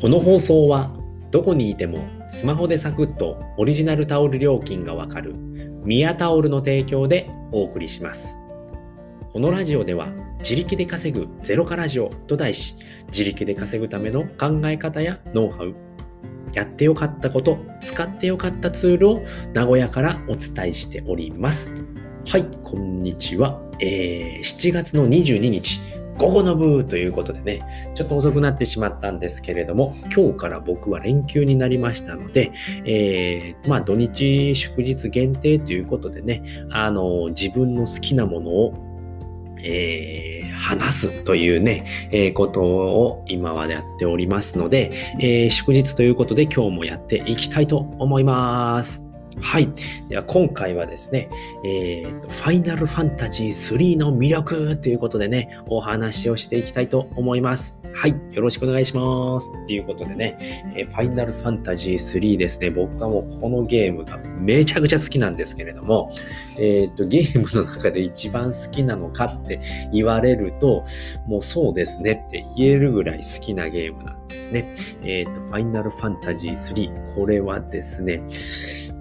この放送はどこにいてもスマホでサクッとオリジナルタオル料金がわかるミヤタオルの提供でお送りします。このラジオでは自力で稼ぐゼロからラジオと題し自力で稼ぐための考え方やノウハウやってよかったこと使ってよかったツールを名古屋からお伝えしております。はいこんにちは、えー、7月の22日。午後の部ということでね、ちょっと遅くなってしまったんですけれども、今日から僕は連休になりましたので、えー、まあ土日祝日限定ということでね、あの、自分の好きなものをえー、話すというね、えー、ことを今はやっておりますので、えー、祝日ということで今日もやっていきたいと思います。はい。では今回はですね、えーと、ファイナルファンタジー3の魅力ということでね、お話をしていきたいと思います。はい。よろしくお願いします。ということでね、えー、ファイナルファンタジー3ですね、僕はもうこのゲームがめちゃくちゃ好きなんですけれども、えっ、と、ゲームの中で一番好きなのかって言われると、もうそうですねって言えるぐらい好きなゲームなんですね。えっ、と、ファイナルファンタジー3。これはですね、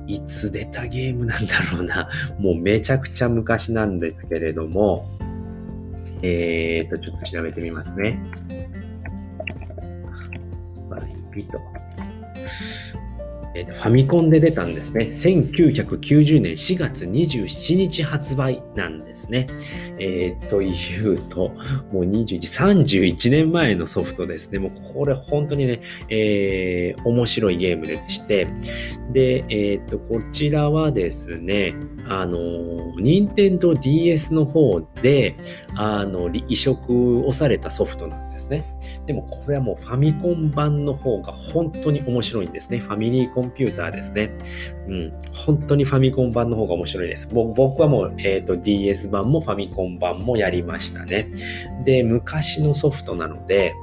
いつ出たゲームなんだろうな。もうめちゃくちゃ昔なんですけれども、えーと、ちょっと調べてみますね。スパイピと。えファミコンで出たんですね。1990年4月27日発売なんですね。えー、というと、もう21、31年前のソフトですね。もうこれ本当にね、えー、面白いゲームでして、で、えっ、と、こちらはですね、あの、任天堂 DS の方で、あの、移植をされたソフトなんですですね。でもこれはもうファミコン版の方が本当に面白いんですね。ファミリーコンピューターですね。うん。本当にファミコン版の方が面白いです。僕はもう、えっ、ー、と DS 版もファミコン版もやりましたね。で、昔のソフトなので、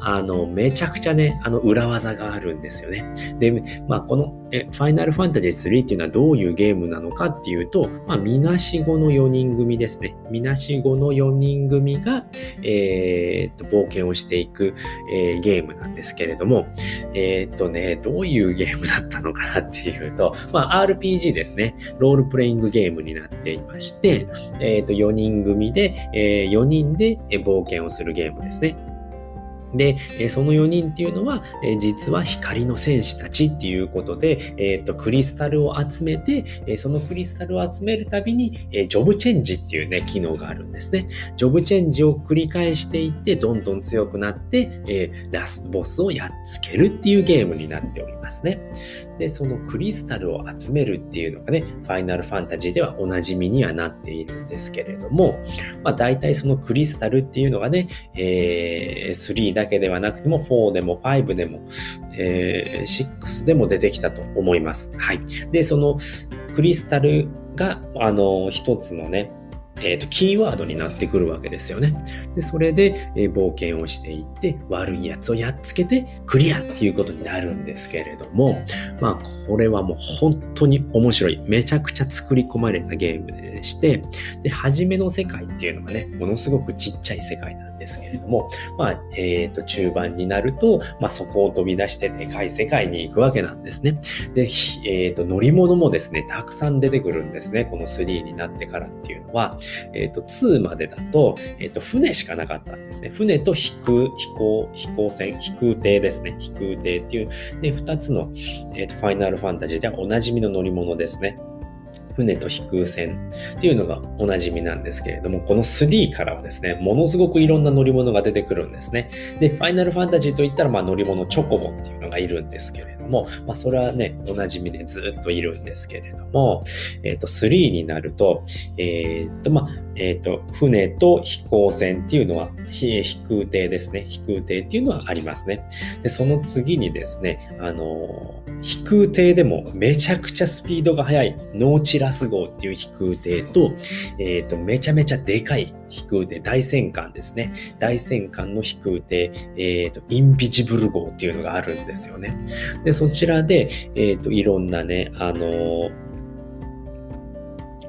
あの、めちゃくちゃね、あの、裏技があるんですよね。で、まあ、この、え、ファイナルファンタジー3っていうのはどういうゲームなのかっていうと、まあ、みなしごの4人組ですね。みなしごの4人組が、えー、っと、冒険をしていく、えー、ゲームなんですけれども、えー、っとね、どういうゲームだったのかなっていうと、まあ、RPG ですね。ロールプレイングゲームになっていまして、えっと、4人組で、え、4人で冒険をするゲームですね。で、えその4人っていうのは、え実は光の戦士たちっていうことで、えっ、と、クリスタルを集めて、えそのクリスタルを集めるたびに、えジョブチェンジっていうね、機能があるんですね。ジョブチェンジを繰り返していって、どんどん強くなって、えラスボスをやっつけるっていうゲームになっておりますね。で、そのクリスタルを集めるっていうのがね、ファイナルファンタジーではおなじみにはなっているんですけれども、まあ大体そのクリスタルっていうのがね、えー、3だけではなくても4でも5でも、えー、6でも出てきたと思います。はい。で、そのクリスタルが、あの、一つのね、えっ、ー、と、キーワードになってくるわけですよね。で、それで、えー、冒険をしていって、悪いやつをやっつけて、クリアっていうことになるんですけれども、まあ、これはもう本当に面白い。めちゃくちゃ作り込まれたゲームでして、で、初めの世界っていうのがね、ものすごくちっちゃい世界なんですけれども、まあ、えっ、ー、と、中盤になると、まあ、そこを飛び出してでかい世界に行くわけなんですね。で、えっ、ー、と、乗り物もですね、たくさん出てくるんですね。この3になってからっていうのは。えっ、ー、と、2までだと、えっ、ー、と、船しかなかったんですね。船と飛空、飛行、飛行船、飛空艇ですね。飛空艇っていう、で、二つの、えっ、ー、と、ファイナルファンタジーではおなじみの乗り物ですね。船と飛空船っていうのがおなじみなんですけれども、この3からはですね、ものすごくいろんな乗り物が出てくるんですね。で、ファイナルファンタジーといったら、まあ乗り物チョコボっていうのがいるんですけれども、まあそれはね、おなじみでずっといるんですけれども、えっ、ー、と、3になると、えっ、ー、と、まあ、えっ、ー、と、船と飛行船っていうのは、飛空艇ですね。飛空艇っていうのはありますね。で、その次にですね、あの、飛空艇でもめちゃくちゃスピードが速いノーチラス号っていう飛空艇と、えっ、ー、と、めちゃめちゃでかい飛空艇、大戦艦ですね。大戦艦の飛空艇、えっ、ー、と、インビジブル号っていうのがあるんですよね。で、そちらで、えっ、ー、と、いろんなね、あの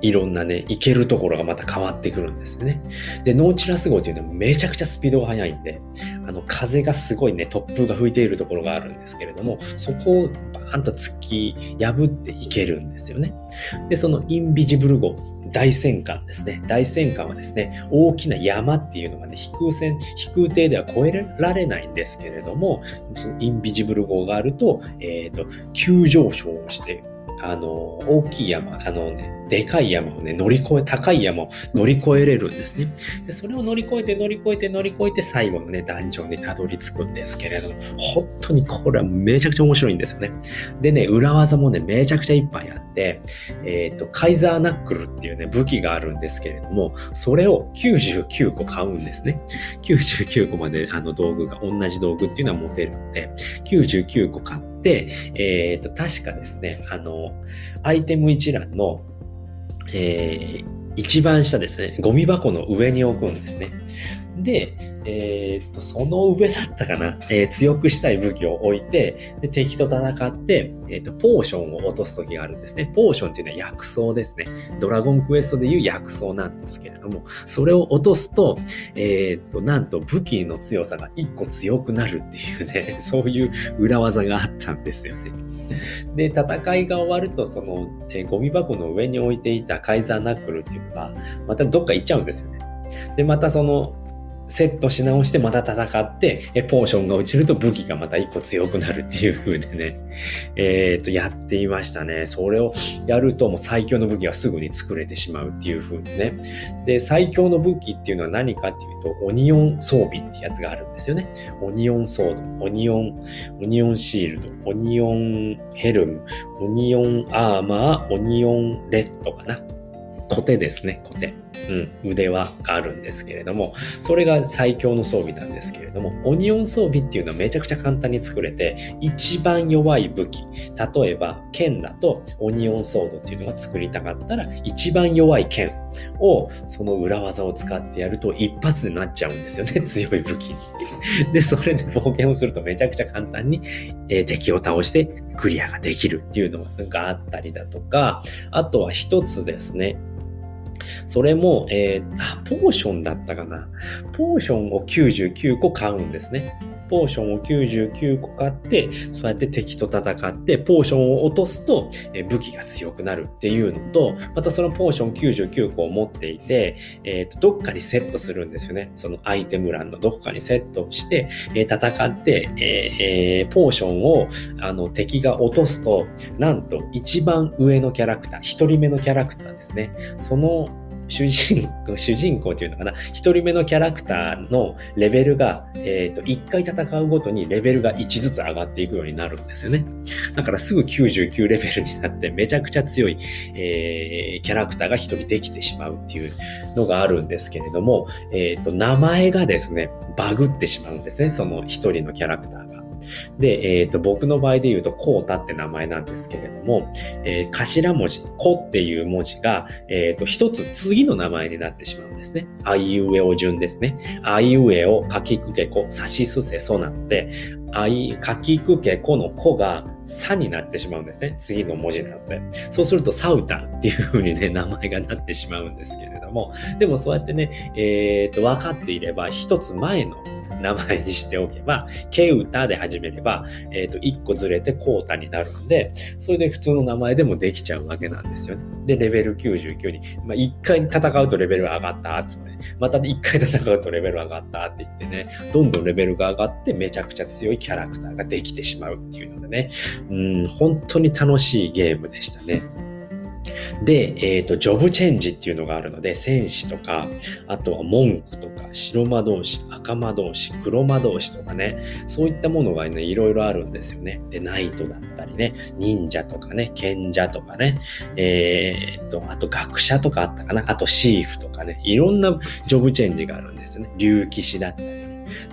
いろんなね、行けるところがまた変わってくるんですよね。で、ノーチラス号っていうのはめちゃくちゃスピードが速いんで、あの、風がすごいね、突風が吹いているところがあるんですけれども、そこをバーンと突き破っていけるんですよね。で、そのインビジブル号、大戦艦ですね。大戦艦はですね、大きな山っていうのがね、飛空船、飛空艇では越えられないんですけれども、そのインビジブル号があると、えっ、ー、と、急上昇をしてあの、大きい山、あのね、でかい山をね、乗り越え、高い山を乗り越えれるんですね。で、それを乗り越えて乗り越えて乗り越えて最後のね、ダンジョンにたどり着くんですけれども、本当にこれはめちゃくちゃ面白いんですよね。でね、裏技もね、めちゃくちゃいっぱいあって、えっ、ー、と、カイザーナックルっていうね、武器があるんですけれども、それを99個買うんですね。99個まであの道具が、同じ道具っていうのは持てるんで、99個買って、えっ、ー、と、確かですね、あの、アイテム一覧の、えー、一番下ですね、ゴミ箱の上に置くんですね。で、えー、っと、その上だったかな、えー、強くしたい武器を置いて、で敵と戦って、えー、っと、ポーションを落とす時があるんですね。ポーションっていうのは薬草ですね。ドラゴンクエストでいう薬草なんですけれども、それを落とすと、えっと、なんと武器の強さが一個強くなるっていうね、そういう裏技があったんですよね。で、戦いが終わると、その、えゴミ箱の上に置いていたカイザーナックルっていうのが、またどっか行っちゃうんですよね。で、またその、セットし直してまた戦って、えポーションが落ちると武器がまた一個強くなるっていう風でね、えっ、と、やっていましたね。それをやるともう最強の武器はすぐに作れてしまうっていう風でね。で、最強の武器っていうのは何かっていうと、オニオン装備ってやつがあるんですよね。オニオンソード、オニオン、オニオンシールド、オニオンヘルム、オニオンアーマー、オニオンレッドかな。コテですね、コテ。うん、腕輪があるんですけれども、それが最強の装備なんですけれども、オニオン装備っていうのはめちゃくちゃ簡単に作れて、一番弱い武器、例えば剣だとオニオンソードっていうのが作りたかったら、一番弱い剣をその裏技を使ってやると一発でなっちゃうんですよね、強い武器に。で、それで冒険をするとめちゃくちゃ簡単に、えー、敵を倒してクリアができるっていうのがあったりだとか、あとは一つですね、それも、えー、あ、ポーションだったかな。ポーションを99個買うんですね。ポーションを99個買って、そうやって敵と戦って、ポーションを落とすと、え武器が強くなるっていうのと、またそのポーション99個を持っていて、え、ー、と、どっかにセットするんですよね。そのアイテム欄のどこかにセットして、えー、戦って、えー、ポーションを、あの、敵が落とすと、なんと一番上のキャラクター、一人目のキャラクターですね。その主人公、主人公っていうのかな、一人目のキャラクターのレベルが、えっ、ー、と、一回戦うごとにレベルが1ずつ上がっていくようになるんですよね。だからすぐ99レベルになってめちゃくちゃ強い、えー、キャラクターが一人できてしまうっていうのがあるんですけれども、えっ、ー、と、名前がですね、バグってしまうんですね。その一人のキャラクターが。で、え、ー、と、僕の場合で言うと、こうたって名前なんですけれども、えー、頭文字、こっていう文字が、え、ー、と、一つ次の名前になってしまうんですね。あいうえお順ですね。あいうえお、かきくけこ、さしすせそなので、あい、かきくけこのこが、さになってしまうんですね。次の文字なので。そうすると、サウタっていう風にね、名前がなってしまうんですけれども、でもそうやってね、えっ、と、分かっていれば、一つ前の名前にしておけば、ケウタで始めれば、えっ、と、1個ずれてコータになるんで、それで普通の名前でもできちゃうわけなんですよね。で、レベル99に、まあ、1回戦うとレベル上がったっつって、また1回戦うとレベル上がったって言ってね、どんどんレベルが上がってめちゃくちゃ強いキャラクターができてしまうっていうのでね、うん、本当に楽しいゲームでしたね。で、えっ、ー、と、ジョブチェンジっていうのがあるので、戦士とか、あとは文句とか、白魔導士、赤魔導士、黒魔導士とかね、そういったものがね、いろいろあるんですよね。で、ナイトだったりね、忍者とかね、賢者とかね、えー、っと、あと学者とかあったかな、あとシーフとかね、いろんなジョブチェンジがあるんですよね。竜騎士だったり。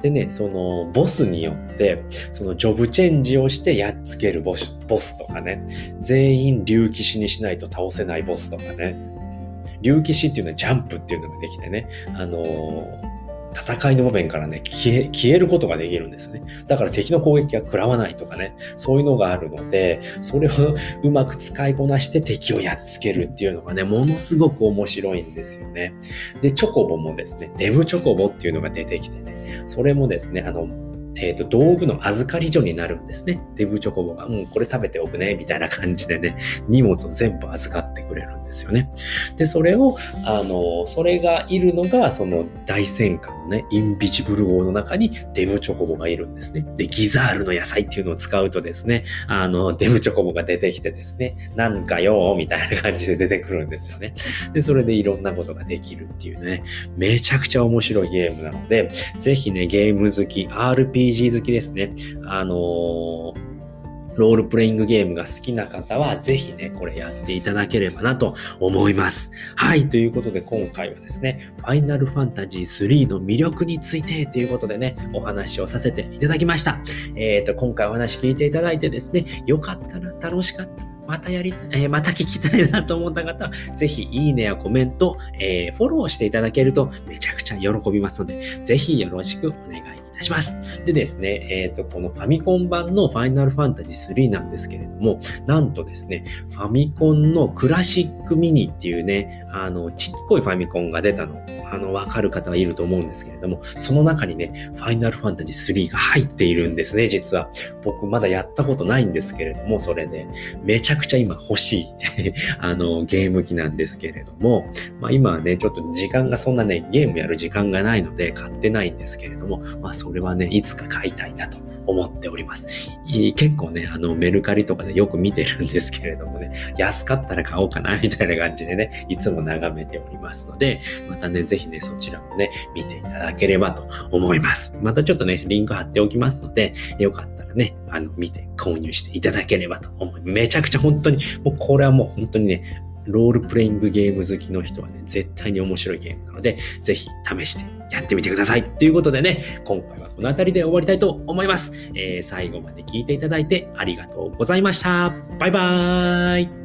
でね、そのボスによって、そのジョブチェンジをしてやっつけるボスボスとかね、全員竜騎士にしないと倒せないボスとかね、竜騎士っていうのはジャンプっていうのができてね、あのー戦いの場面からね、消え、消えることができるんですよね。だから敵の攻撃は食らわないとかね、そういうのがあるので、それをうまく使いこなして敵をやっつけるっていうのがね、ものすごく面白いんですよね。で、チョコボもですね、デブチョコボっていうのが出てきてね、それもですね、あの、えっ、と、道具の預かり所になるんですね。デブチョコボが、うん、これ食べておくね、みたいな感じでね、荷物を全部預かってくれるんですよね。で、それを、あの、それがいるのが、その大戦艦のね、インビジブル号の中にデブチョコボがいるんですね。で、ギザールの野菜っていうのを使うとですね、あの、デブチョコボが出てきてですね、なんかよーみたいな感じで出てくるんですよね。で、それでいろんなことができるっていうね、めちゃくちゃ面白いゲームなので、ぜひね、ゲーム好き、RPG 好きですね、あのーロールプレイングゲームが好きな方は、ぜひね、これやっていただければなと思います。はい、ということで今回はですね、ファイナルファンタジー3の魅力についてということでね、お話をさせていただきました。えっ、ー、と、今回お話聞いていただいてですね、よかったな、楽しかったまたやりたい、えー、また聞きたいなと思った方は、ぜひいいねやコメント、えー、フォローしていただけるとめちゃくちゃ喜びますので、ぜひよろしくお願いします。でですね、えっ、ー、と、このファミコン版のファイナルファンタジー3なんですけれども、なんとですね、ファミコンのクラシックミニっていうね、あの、ちっこいファミコンが出たの、あの、わかる方はいると思うんですけれども、その中にね、ファイナルファンタジー3が入っているんですね、実は。僕まだやったことないんですけれども、それで、めちゃくちゃ今欲しい あの、ゲーム機なんですけれども、まあ今はね、ちょっと時間がそんなね、ゲームやる時間がないので買ってないんですけれども、まあそれはね、いつか買いたいなと思っております。結構ね、あの、メルカリとかでよく見てるんですけれどもね、安かったら買おうかな、みたいな感じでね、いつも眺めておりますので、またね、ぜひね、そちらもね、見ていただければと思います。またちょっとね、リンク貼っておきますので、よかったらね、あの、見て購入していただければと思います。めちゃくちゃ本当に、もうこれはもう本当にね、ロールプレイングゲーム好きの人はね、絶対に面白いゲームなので、ぜひ試してやってみてください。ということでね、今回はこの辺りで終わりたいと思います。えー、最後まで聞いていただいてありがとうございました。バイバーイ